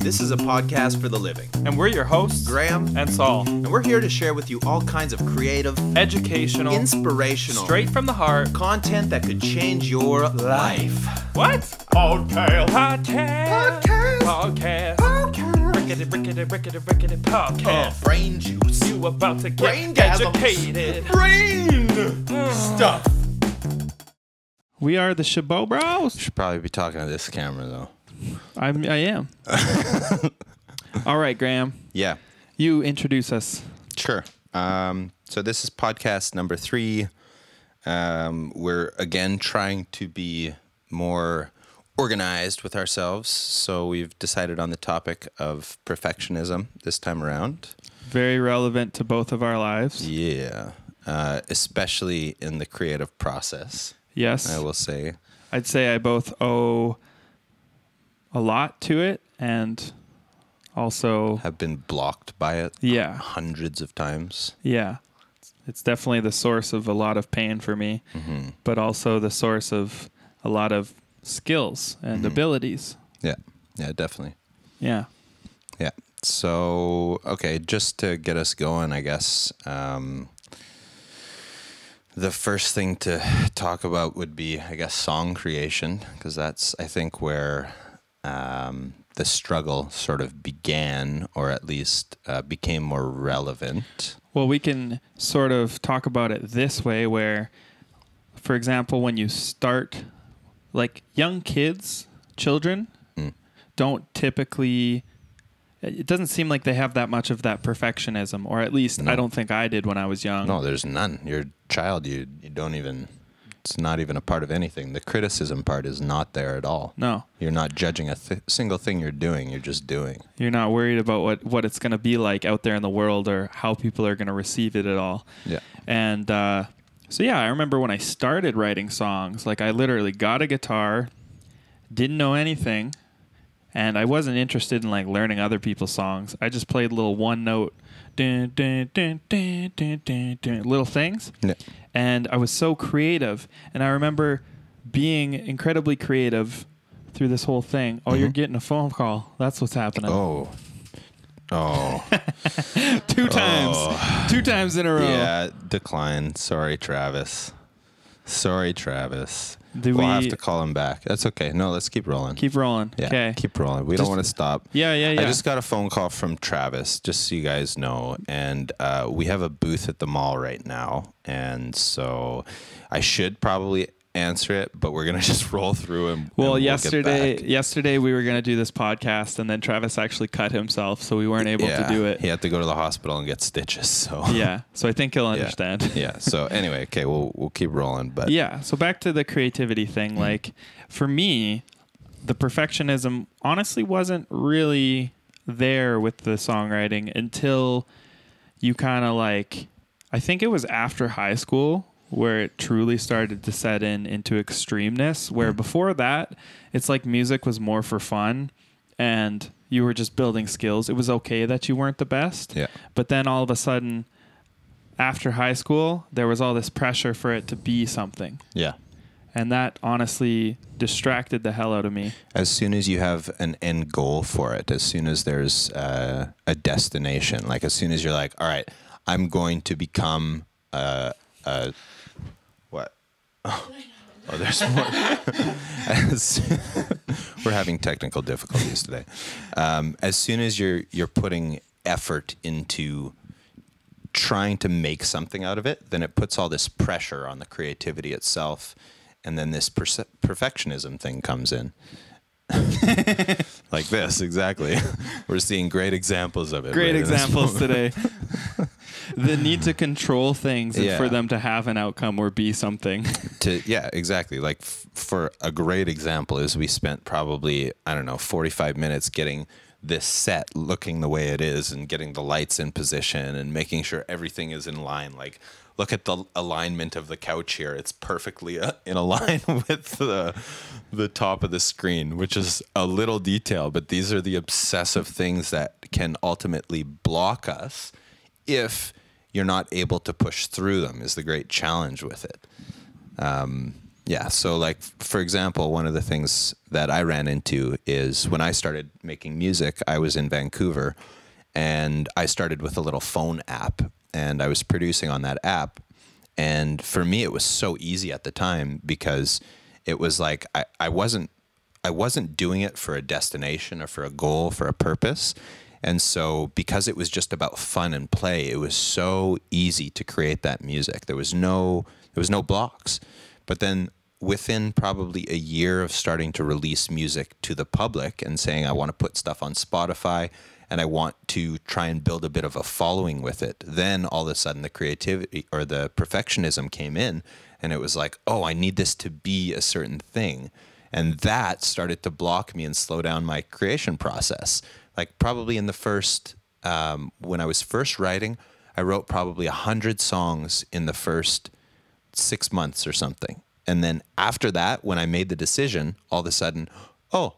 This is a podcast for the living. And we're your hosts, Graham, and Saul. and we're here to share with you all kinds of creative, Educational, inspirational, straight from the heart. content that could change your life. What? Podcast. Podcast. Podcast. Podcast. Rickety, rickety, rickety, rickety podcast. Uh, brain juice. You about to get Brain educated. Brain stuff. We are the Chabot Bros. Should probably be talking to this camera though. I'm, I am. All right, Graham. Yeah, You introduce us. sure. Um, so this is podcast number three. Um, we're again trying to be more organized with ourselves. So we've decided on the topic of perfectionism this time around. Very relevant to both of our lives. Yeah, uh, especially in the creative process. Yes. I will say. I'd say I both owe a lot to it and also, Have been blocked by it yeah. hundreds of times. Yeah. It's definitely the source of a lot of pain for me, Mm-hmm. but also the source of a lot of skills and Mm-hmm. abilities. Yeah, yeah, definitely. Yeah. Yeah. So, okay, just to get us going, I guess um, the first thing to talk about would be, I guess, song creation, because that's, I think, where um, the struggle sort of began, or at least uh, became more relevant. Well, we can sort of talk about it this way where, for example, when you start, like young kids, children, Mm. don't typically. It doesn't seem like they have that much of that perfectionism, or at least I don't think I did when I was young. No, there's none. You're a child. You you don't even. It's not even a part of anything. The criticism part is not there at all. No, You're not judging a th- single thing you're doing. You're just doing. you're not worried about what what it's going to be like out there in the world or how people are going to receive it at all. Yeah. And uh, so, yeah, I remember when I started writing songs, like I literally got a guitar, didn't know anything, and I wasn't interested in like learning other people's songs. I just played little one note, dun, dun, dun, dun, dun, dun, dun, little things. Yeah. And I was so creative. And I remember being incredibly creative through this whole thing. Oh, you're mm-hmm. getting a phone call. That's what's happening. Oh. Oh. Two times. Oh. Two times in a row. Yeah, decline. Sorry, Travis. Sorry, Travis. Do we'll have to call him back. That's okay. No, let's keep rolling. Keep rolling. yeah, Okay. keep rolling. We Just- don't want to stop. Yeah, yeah, yeah. I just got a phone call from Travis, just so you guys know, and uh, we have a booth at the mall right now, and so I should probably answer it, but we're gonna just roll through and Well, and we'll yesterday, yesterday we were gonna do this podcast, and then Travis actually cut himself, so we weren't able yeah, to do it. He had to go to the hospital and get stitches. So Yeah, so I think he'll understand. yeah. So anyway, okay, we'll we'll keep rolling, but Yeah. So back to the creativity thing. Mm. Like for me, the perfectionism honestly wasn't really there with the songwriting until you kind of like. I think it was after high school where it truly started to set in into extremeness. Where before that, it's like music was more for fun, and you were just building skills. It was okay that you weren't the best. yeah. But then all of a sudden, after high school, there was all this pressure for it to be something. Yeah. And that honestly distracted the hell out of me. As soon as you have an end goal for it, as soon as there's uh, a destination, like as soon as you're like, all right, I'm going to become a, a Oh, there's more. We're having technical difficulties today. Um, as soon as you're you're putting effort into trying to make something out of it, then it puts all this pressure on the creativity itself, and then this perfectionism thing comes in. like this, exactly. We're seeing great examples of it. Great right examples today. the need to control things and Yeah. for them to have an outcome or be something. to yeah exactly like f- for a great example is we spent probably i don't know 45 minutes getting this set looking the way it is and getting the lights in position and making sure everything is in line like look at the alignment of the couch here it's perfectly uh, in line with the the top of the screen which is a little detail but these are the obsessive things that can ultimately block us if you're not able to push through them is the great challenge with it um, Yeah. So, like, for example, one of the things that I ran into is when I started making music, I was in Vancouver and I started with a little phone app and I was producing on that app. And for me, it was so easy at the time because it was like I, I wasn't I wasn't doing it for a destination or for a goal, for a purpose. And so because it was just about fun and play, it was so easy to create that music. There was no there was no blocks. But then within probably a year of starting to release music to the public and saying I want to put stuff on Spotify and I want to try and build a bit of a following with it, then all of a sudden the creativity or the perfectionism came in and it was like, "Oh, I need this to be a certain thing." And that started to block me and slow down my creation process. Like probably in the first, um, when I was first writing, I wrote probably a hundred songs in the first six months or something. And then after that, when I made the decision, all of a sudden, oh,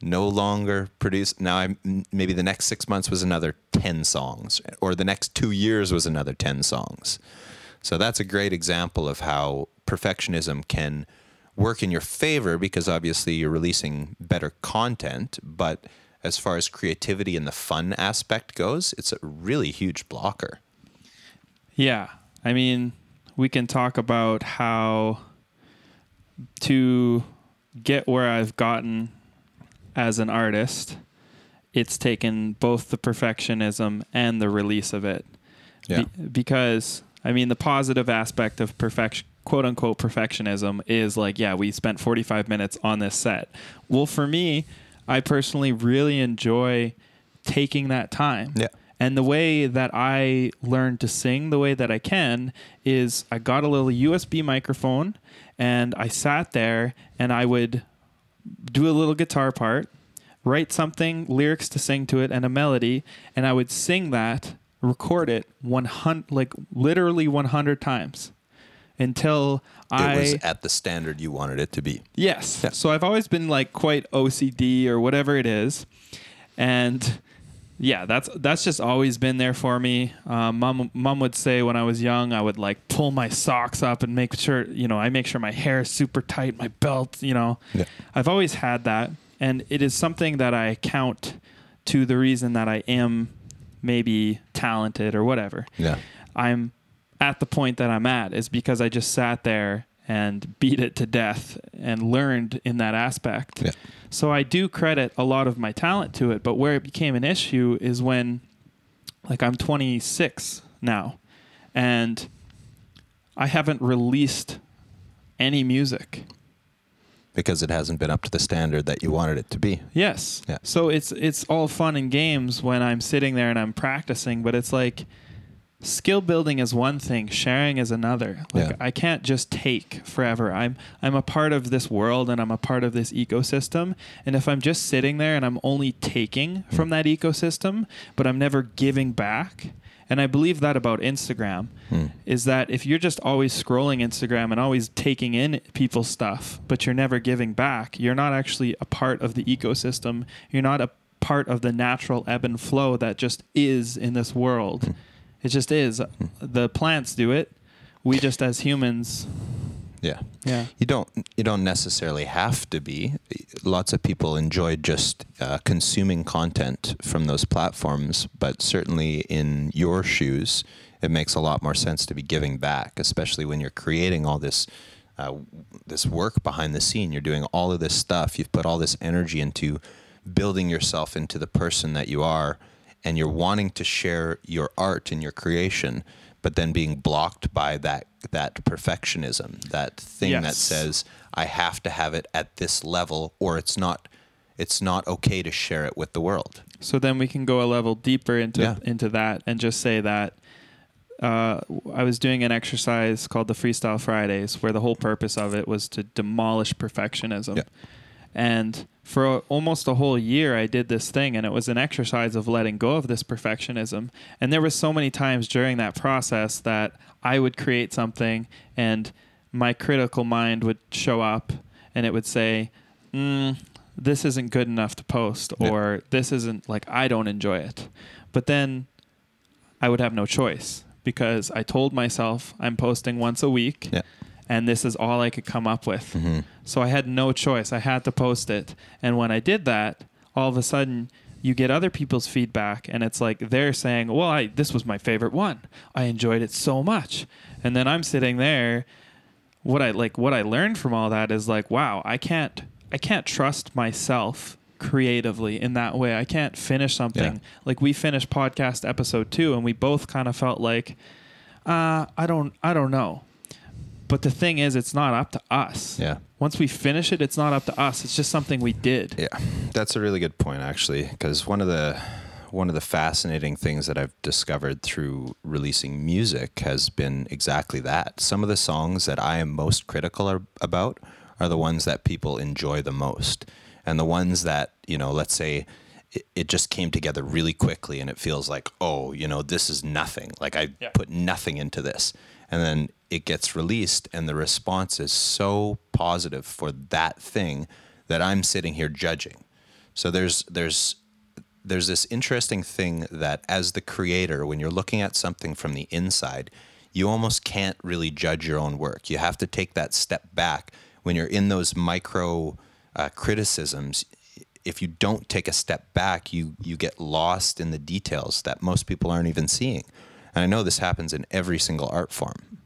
no longer produce. Now I maybe the next six months was another ten songs, or the next two years was another ten songs. So that's a great example of how perfectionism can work in your favor because obviously you're releasing better content, but as far as creativity and the fun aspect goes, it's a really huge blocker. Yeah. I mean, we can talk about how to get where I've gotten as an artist, it's taken both the perfectionism and the release of it. Yeah. Be- because, I mean, the positive aspect of perfection, quote unquote, perfectionism is like, yeah, we spent 45 minutes on this set. Well, for me, I personally really enjoy taking that time. Yeah. And the way that I learned to sing the way that I can is I got a little USB microphone and I sat there and I would do a little guitar part, write something, lyrics to sing to it, and a melody, and I would sing that, record it 100, like literally 100 times until I It was at the standard you wanted it to be. Yes. Yeah. So I've always been like quite OCD or whatever it is, and yeah, that's that's just always been there for me. Um, mom, mom would say when I was young, I would like pull my socks up and make sure you know I make sure my hair is super tight, my belt. You know, Yeah. I've always had that, and it is something that I count to the reason that I am maybe talented or whatever. Yeah. I'm at the point that I'm at is because I just sat there and beat it to death and learned in that aspect. Yeah. So I do credit a lot of my talent to it, but where it became an issue is when like I'm 26 now and I haven't released any music. Because it hasn't been up to the standard that you wanted it to be. Yes. Yeah. So it's it's all fun and games when I'm sitting there and I'm practicing, but it's like skill building is one thing, sharing is another. Like Yeah. I can't just take forever. I'm I'm a part of this world and I'm a part of this ecosystem, and if I'm just sitting there and I'm only taking hmm. from that ecosystem, but I'm never giving back, and I believe that about Instagram hmm. is that if you're just always scrolling Instagram and always taking in people's stuff, but you're never giving back, you're not actually a part of the ecosystem. You're not a part of the natural ebb and flow that just is in this world. Hmm. It just is. The plants do it. We just as humans, Yeah. yeah. You don't you don't necessarily have to be. Lots of people enjoy just uh, consuming content from those platforms, but certainly in your shoes, it makes a lot more sense to be giving back, especially when you're creating all this uh, this work behind the scene. You're doing all of this stuff. You've put all this energy into building yourself into the person that you are, and you're wanting to share your art and your creation, but then being blocked by that that perfectionism, that thing that says I have to have it at this level, or it's not it's not okay to share it with the world. So then we can go a level deeper into Yeah. into that and just say that uh, I was doing an exercise called the Freestyle Fridays, where the whole purpose of it was to demolish perfectionism. Yeah. And for almost a whole year, I did this thing, and it was an exercise of letting go of this perfectionism. And there was so many times during that process that I would create something, and my critical mind would show up, and it would say, mm, "This isn't good enough to post," Yeah. or "This isn't like I don't enjoy it." But then I would have no choice because I told myself I'm posting once a week Yeah. And this is all I could come up with. So I had no choice. I had to post it. And when I did that, all of a sudden you get other people's feedback and it's like they're saying, "Well, I this was my favorite one. I enjoyed it so much." And then I'm sitting there what I like what I learned from all that is like, wow, I can't I can't trust myself creatively in that way. I can't finish something. Yeah. Like we finished podcast episode 2 and we both kind of felt like uh I don't I don't know. But the thing is it's not up to us. Yeah. Once we finish it, it's not up to us. It's just something we did. Yeah, that's a really good point, actually, because one of the one of the fascinating things that I've discovered through releasing music has been exactly that. Some of the songs that I am most critical are, about are the ones that people enjoy the most, and the ones that you know, let's say. It, just came together really quickly, and it feels like, oh, you know, this is nothing. Like I Yeah. put nothing into this, and then it gets released, and the response is so positive for that thing that I'm sitting here judging. So there's there's there's this interesting thing that as the creator, when you're looking at something from the inside, you almost can't really judge your own work. You have to take that step back when you're in those micro uh, criticisms. If you don't take a step back, you you get lost in the details that most people aren't even seeing. And I know this happens in every single art form.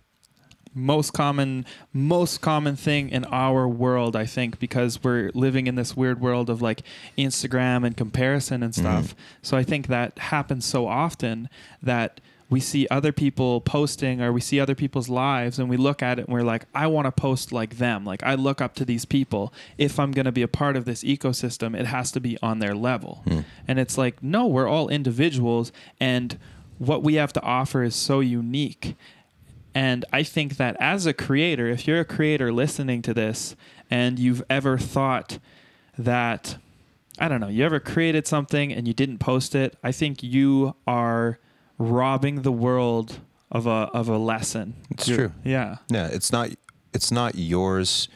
Most common most common thing in our world i think because we're living in this weird world of like instagram and comparison and mm-hmm. stuff. So i think that happens so often that we see other people posting or we see other people's lives and we look at it and we're like i want to post like them. Like i look up to these people. If i'm going to be a part of this ecosystem it has to be on their level. Hmm. And it's like no we're all individuals and what we have to offer is so unique and I think that as a creator, if you're a creator listening to this and you've ever thought that, I don't know, you ever created something and you didn't post it, I think you are robbing the world of a of a lesson. It's You're- true. Yeah. Yeah, it's not it's not yours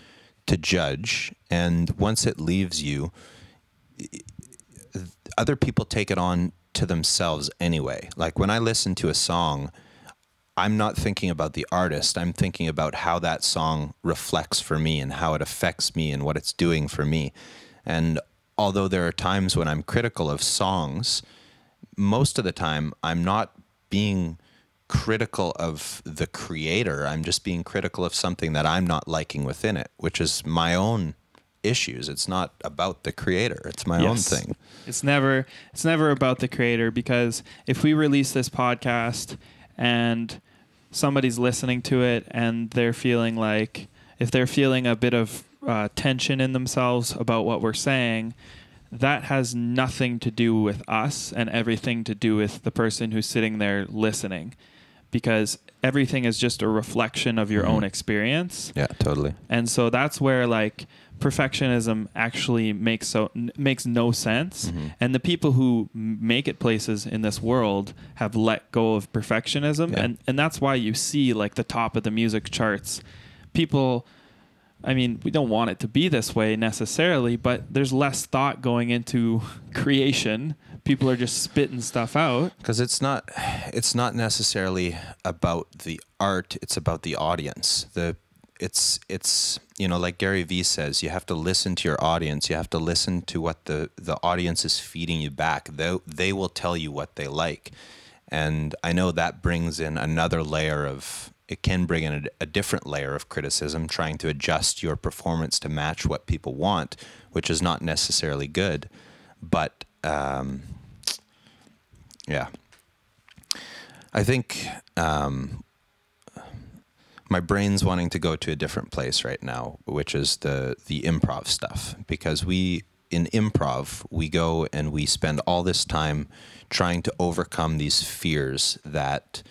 to judge and once it leaves you other people take it on to themselves anyway. Like when I listen to a song, I'm not thinking about the artist. I'm thinking about how that song reflects for me and how it affects me and what it's doing for me. And although there are times when I'm critical of songs, most of the time I'm not being critical of the creator. I'm just being critical of something that I'm not liking within it, which is my own issues. It's not about the creator. It's my own thing. It's never it's never about the creator because if we release this podcast and somebody's listening to it and they're feeling like if they're feeling a bit of uh, tension in themselves about what we're saying, that has nothing to do with us and everything to do with the person who's sitting there listening because everything is just a reflection of your own experience. Yeah, totally. And so that's where like perfectionism actually makes so n- makes no sense. Mm-hmm. And the people who make it places in this world have let go of perfectionism, Yeah. and and that's why you see like the top of the music charts, people. I mean, we don't want it to be this way necessarily, but there's less thought going into creation. People are just spitting stuff out. because it's not it's not necessarily about the art it's about the audience the it's it's you know like Gary Vee says you have to listen to your audience. You have to listen to what the the audience is feeding you back. They they will tell you what they like. And I know that brings in another layer of it can bring in a, a different layer of criticism trying to adjust your performance to match what people want which is not necessarily good. But um, yeah. I think um, my brain's wanting to go to a different place right now, which is the the improv stuff. Because we in improv we go and we spend all this time trying to overcome these fears that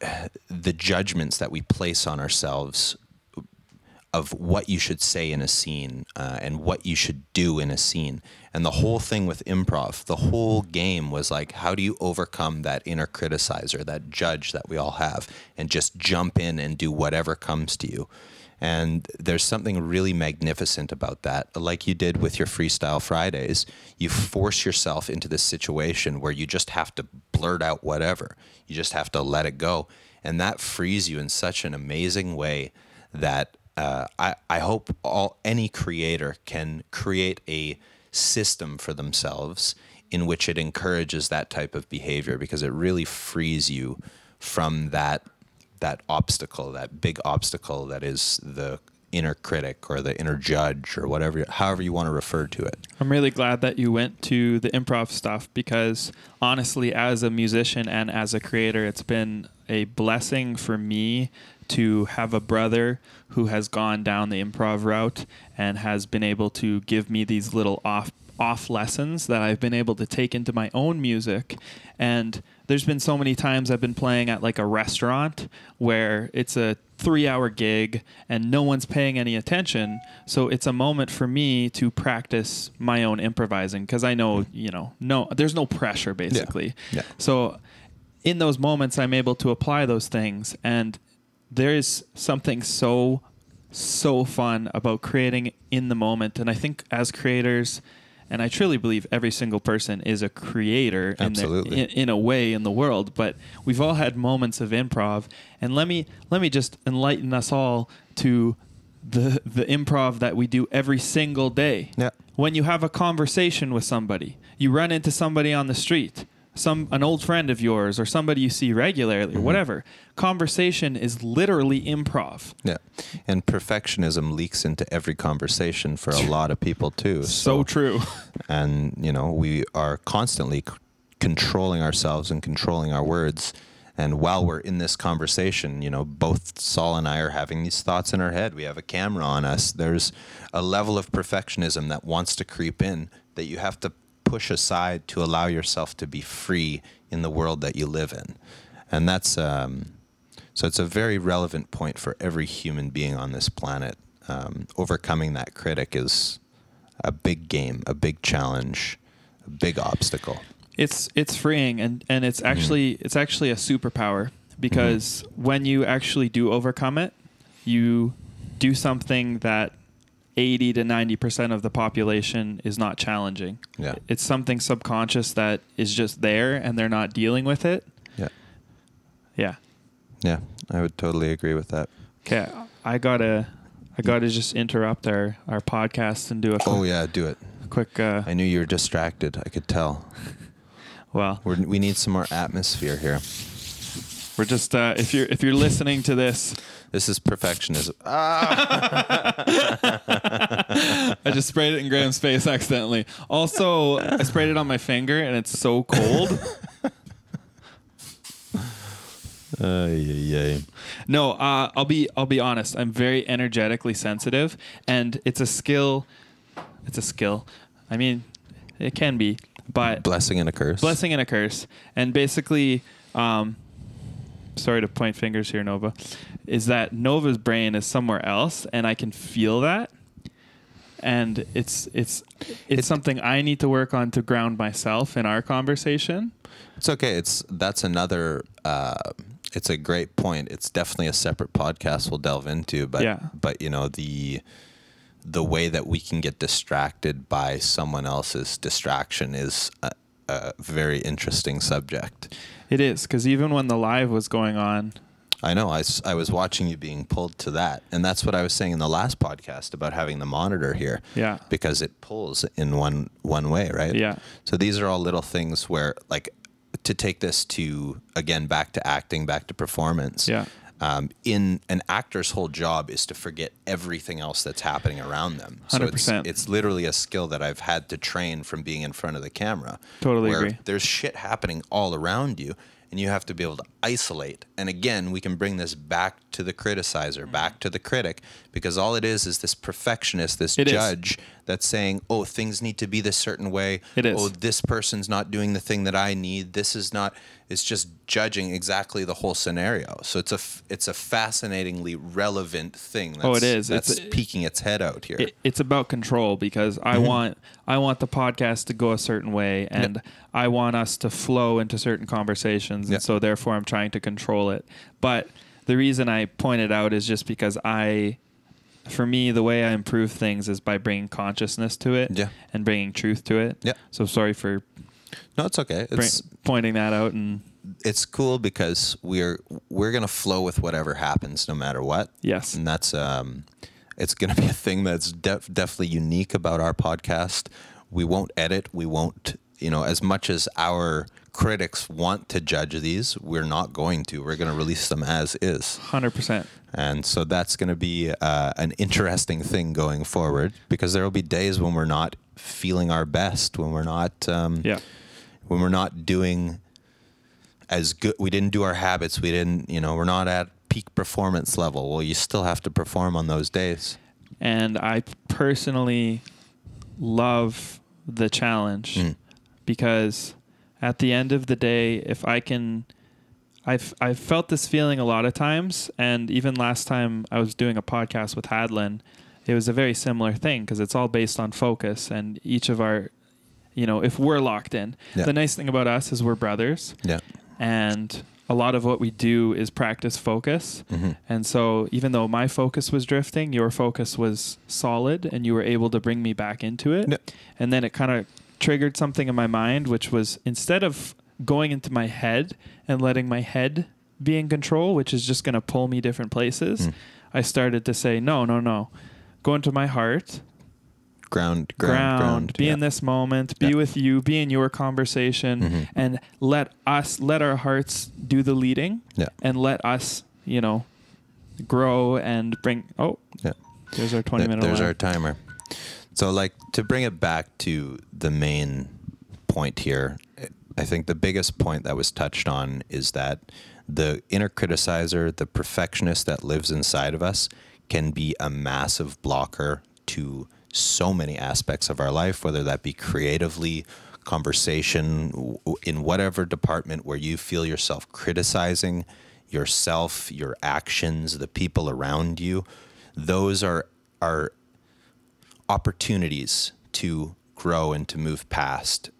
the judgments that we place on ourselves of what you should say in a scene uh, and what you should do in a scene. And the whole thing with improv, the whole game was like, how do you overcome that inner criticizer, that judge that we all have, and just jump in and do whatever comes to you? And there's something really magnificent about that. Like you did with your Freestyle Fridays, you force yourself into this situation where you just have to blurt out whatever. You just have to let it go. And that frees you in such an amazing way that uh, I I hope all any creator can create a system for themselves in which it encourages that type of behavior because it really frees you from that that obstacle, that big obstacle that is the inner critic or the inner judge or whatever however you want to refer to it. I'm really glad that you went to the improv stuff because honestly, as a musician and as a creator, it's been a blessing for me to have a brother who has gone down the improv route and has been able to give me these little off off lessons that I've been able to take into my own music and there's been so many times I've been playing at like a restaurant where it's a three hour gig and no one's paying any attention. So it's a moment for me to practice my own improvising because I know, you know, no, there's no pressure basically. Yeah. yeah. So in those moments, I'm able to apply those things. And there is something so, so fun about creating in the moment. And I think as creators, and I truly believe every single person is a creator in, their, Absolutely. in, in a way in the world. But we've all had moments of improv, and let me let me just enlighten us all to the the improv that we do every single day. Yeah. When you have a conversation with somebody, you run into somebody on the street, some an old friend of yours or somebody you see regularly or mm-hmm. whatever. Conversation is literally improv. Yeah. And perfectionism leaks into every conversation for a lot of people too. So true. and you know we are constantly c- controlling ourselves and controlling our words and while we're in this conversation you know both saul and i are having these thoughts in our head we have a camera on us there's a level of perfectionism that wants to creep in that you have to push aside to allow yourself to be free in the world that you live in. And that's um, so it's a very relevant point for every human being on this planet. Um, overcoming that critic is a big game, a big challenge, a big obstacle. it's it's freeing and and it's actually it's actually a superpower because when you actually do overcome it you do something that 80 to 90% of the population is not challenging Yeah. it's something subconscious that is just there and they're not dealing with it Yeah. yeah Yeah, I would totally agree with that. okay i gotta i gotta just interrupt our our podcast and do a quick, Oh yeah, do it. quick uh I knew you were distracted. I could tell. well We're, we need some more atmosphere here. we're just uh if you're if you're listening to this This is perfectionism. Ah, I just sprayed it in Graham's face accidentally. Also, I sprayed it on my finger and it's so cold. Ay. No, uh, I'll be I'll be honest. I'm very energetically sensitive, and it's a skill. It's a skill. I mean, it can be, but Blessing and a curse. blessing and a curse. And basically, um, sorry to point fingers here, Nova, is that Nova's brain is somewhere else, and I can feel that. And it's it's it's It- something I need to work on to ground myself in our conversation. It's okay. It's that's another. Uh, it's a great point. It's definitely a separate podcast we'll delve into. But Yeah. but you know the the way that we can get distracted by someone else's distraction is a, a very interesting subject. It is because even when the live was going on, I know. I, I was watching you being pulled to that, and that's what I was saying in the last podcast about having the monitor here. Yeah. Because it pulls in one one way, right? Yeah. So these are all little things where, like, to take this to again back to acting, back to performance. Yeah. Um, in an actor's whole job is to forget everything else that's happening around them. So it's, 100%. it's literally a skill that I've had to train from being in front of the camera. Totally where agree. There's shit happening all around you, and you have to be able to isolate. And again, we can bring this back to the Mm-hmm. criticizer, back to the critic, because all it is is this perfectionist, this It is. judge that's saying, "Oh, things need to be this certain way. It is. Oh, this person's not doing the thing that I need. This is not." It's just judging exactly the whole scenario. So it's a it's a fascinatingly relevant thing. That's, Oh, it is. That's It's- peeking its head out here. it, it's about control because I want I want the podcast to go a certain way and I want us to flow into certain conversations Yeah. and so therefore I'm trying to control it. But the reason I point it out is just because I for me the way I improve things is by bringing consciousness to it Yeah. and bringing truth to it. Yeah. So sorry for no, it's okay. bring, It's pointing that out and it's cool because we're we're gonna flow with whatever happens, no matter what. Yes. and that's um, it's gonna be a thing that's def- definitely unique about our podcast. We won't edit. We won't, you know, as much as our critics want to judge these, we're not going to. We're gonna release them as is. Hundred percent. And so that's going to be uh, an interesting thing going forward because there will be days when we're not feeling our best, when we're not, um, Yeah. when we're not doing as good. We didn't do our habits. We didn't, you know, we're not at peak performance level. Well, you still have to perform on those days. And I personally love the challenge Mm. Because at the end of the day, if I can, I've I've felt this feeling a lot of times, and even last time I was doing a podcast with Hadlin, it was a very similar thing because it's all based on focus, and each of our, you know, if we're locked in, Yeah. the nice thing about us is we're brothers, Yeah. and a lot of what we do is practice focus. Mhm. And so, even though my focus was drifting, your focus was solid and you were able to bring me back into it. Yeah. And then it kind of triggered something in my mind, which was instead of going into my head and letting my head be in control, which is just going to pull me different places, Mm. I started to say, no, no, no. Go into my heart, Ground, ground, ground, ground. be yeah. in this moment, be Yeah. with you, be in your conversation, Mhm. and let us, let our hearts do the leading Yeah. and let us, you know, grow and bring. Oh, Yeah. there's our 20 Th- minute There's line. our timer. So, like, to bring it back to the main point here, I think the biggest point that was touched on is that the inner criticizer, the perfectionist that lives inside of us, can be a massive blocker to so many aspects of our life, whether that be creatively, conversation, in whatever department where you feel yourself criticizing yourself, your actions, the people around you. Those are are opportunities to grow and to move past.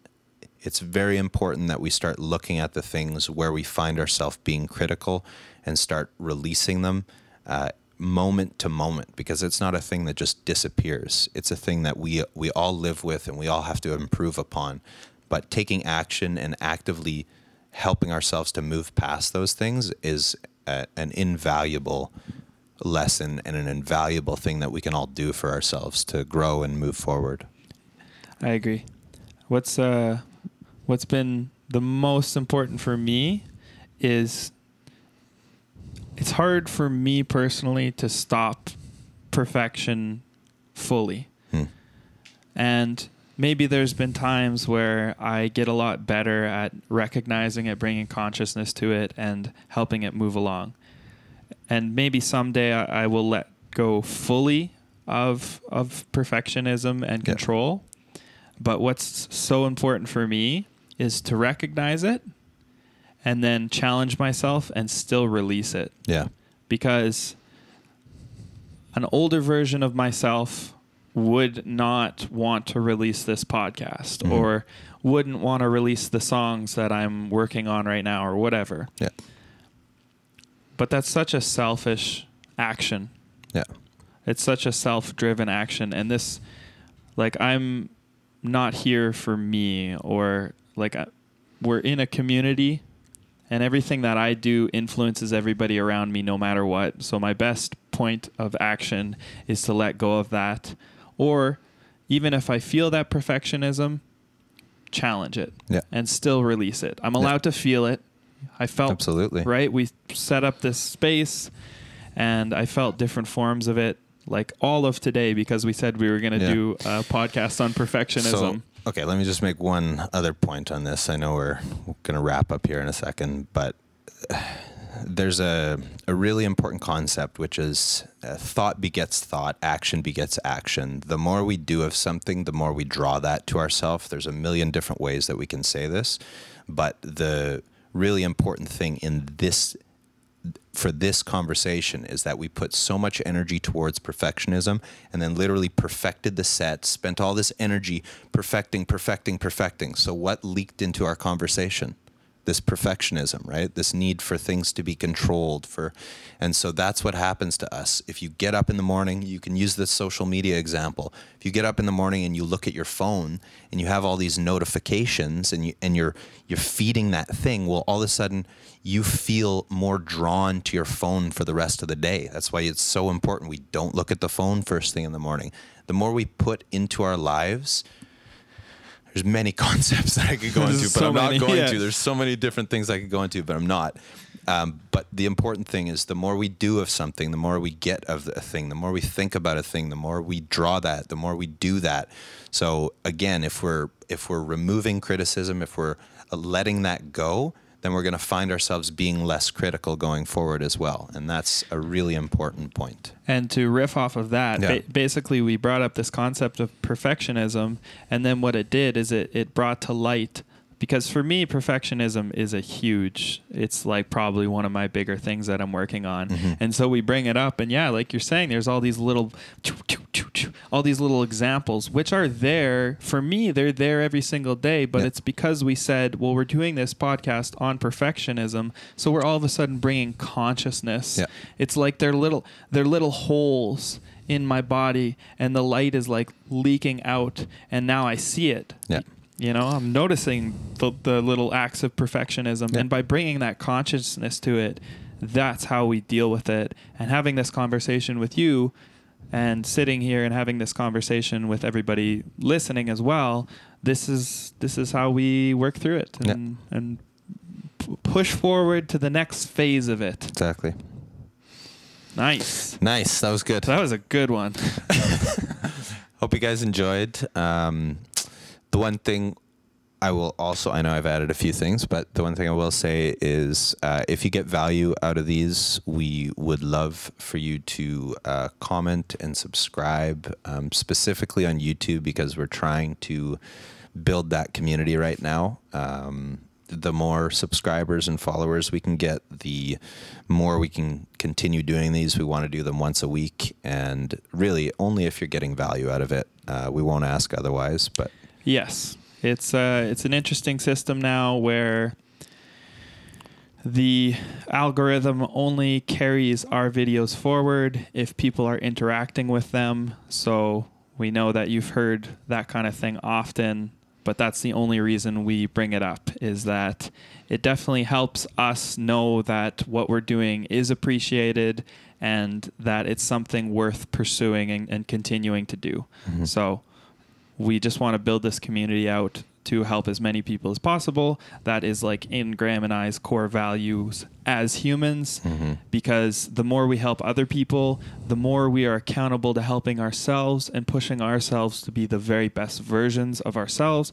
It's very important that we start looking at the things where we find ourselves being critical and start releasing them uh, moment to moment because it's not a thing that just disappears. It's a thing that we we all live with and we all have to improve upon. But taking action and actively helping ourselves to move past those things is a, an invaluable lesson and an invaluable thing that we can all do for ourselves to grow and move forward. I agree. What's uh, what's been the most important for me is it's hard for me personally to stop perfection fully. Hmm. And maybe there's been times where I get a lot better at recognizing it, bringing consciousness to it, and helping it move along. And maybe someday I, I will let go fully of of perfectionism and Yeah. control. But what's so important for me is to recognize it and then challenge myself and still release it Yeah. because an older version of myself would not want to release this podcast Mhm. or wouldn't want to release the songs that I'm working on right now or whatever. Yeah. But that's such a selfish action. Yeah. It's such a self-driven action and this like I'm not here for me or like I, we're in a community and everything that I do influences everybody around me no matter what. So my best point of action is to let go of that or even if I feel that perfectionism challenge it Yeah. and still release it. I'm allowed to feel it. I felt Absolutely. right? We set up this space and I felt different forms of it like all of today because we said we were going to Yeah. do a podcast on perfectionism. So, okay, let me just make one other point on this. I know we're going to wrap up here in a second, but there's a, a really important concept, which is uh, thought begets thought, action begets action. The more we do of something, the more we draw that to ourselves. There's a million different ways that we can say this, but the really important thing in this for this conversation is that we put so much energy towards perfectionism and then literally perfected the set, spent all this energy perfecting, perfecting, perfecting. So what leaked into our conversation? This perfectionism, right? This need for things to be controlled for and so that's what happens to us. If you get up in the morning, you can use this social media example. If you get up in the morning and you look at your phone and you have all these notifications and you and you're you're feeding that thing, well all of a sudden you feel more drawn to your phone for the rest of the day. That's why it's so important we don't look at the phone first thing in the morning. The more we put into our lives, there's many concepts that I could go into, but so I'm many, not going yeah. to. There's so many different things I could go into, but I'm not. Um, but the important thing is the more we do of something, the more we get of a thing, the more we think about a thing, the more we draw that, the more we do that. So again, if we're if we're removing criticism, if we're letting that go, then we're going to find ourselves being less critical going forward as well, and that's a really important point. And to riff off of that, Yeah. ba- basically, we brought up this concept of perfectionism, and then what it did is it, it brought to light. Because for me, perfectionism is a huge, it's like probably one of my bigger things that I'm working on. Mm-hmm. And so we bring it up. And yeah, like you're saying, there's all these little, all these little examples, which are there. For me, they're there every single day. But Yeah. it's because we said, well, we're doing this podcast on perfectionism. So we're all of a sudden bringing consciousness Yeah. it's like they're little they're little holes in my body and the light is like leaking out and now I see it. Yeah. You know, I'm noticing the, the little acts of perfectionism Yeah. and by bringing that consciousness to it, that's how we deal with it. And having this conversation with you and sitting here and having this conversation with everybody listening as well, this is this is how we work through it Yeah. and and p- push forward to the next phase of it. Exactly. Nice. Nice. That was good. That was a good one. Hope you guys enjoyed. Um, the one thing I will also, I know I've added a few things, but the one thing I will say is uh, if you get value out of these, we would love for you to uh, comment and subscribe, um, specifically on YouTube, because we're trying to build that community right now. Um, the more subscribers and followers we can get, the more we can continue doing these. We want to do them once a week, and really only if you're getting value out of it. Uh, we won't ask otherwise, but Yes, it's uh, it's an interesting system now where the algorithm only carries our videos forward if people are interacting with them. So we know that you've heard that kind of thing often, but that's the only reason we bring it up is that it definitely helps us know that what we're doing is appreciated and that it's something worth pursuing and, and continuing to do. So we just want to build this community out to help as many people as possible. That is like in Graham and I's core values as humans, because the more we help other people, the more we are accountable to helping ourselves and pushing ourselves to be the very best versions of ourselves.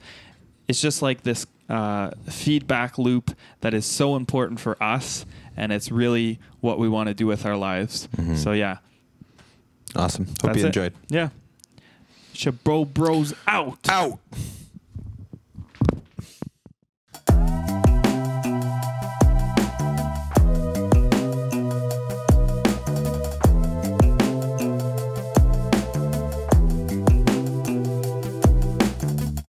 It's just like this uh, feedback loop that is so important for us, and it's really what we want to do with our lives. So yeah, awesome. Hope that's you it. enjoyed. Yeah. Shabro Bros out. Out.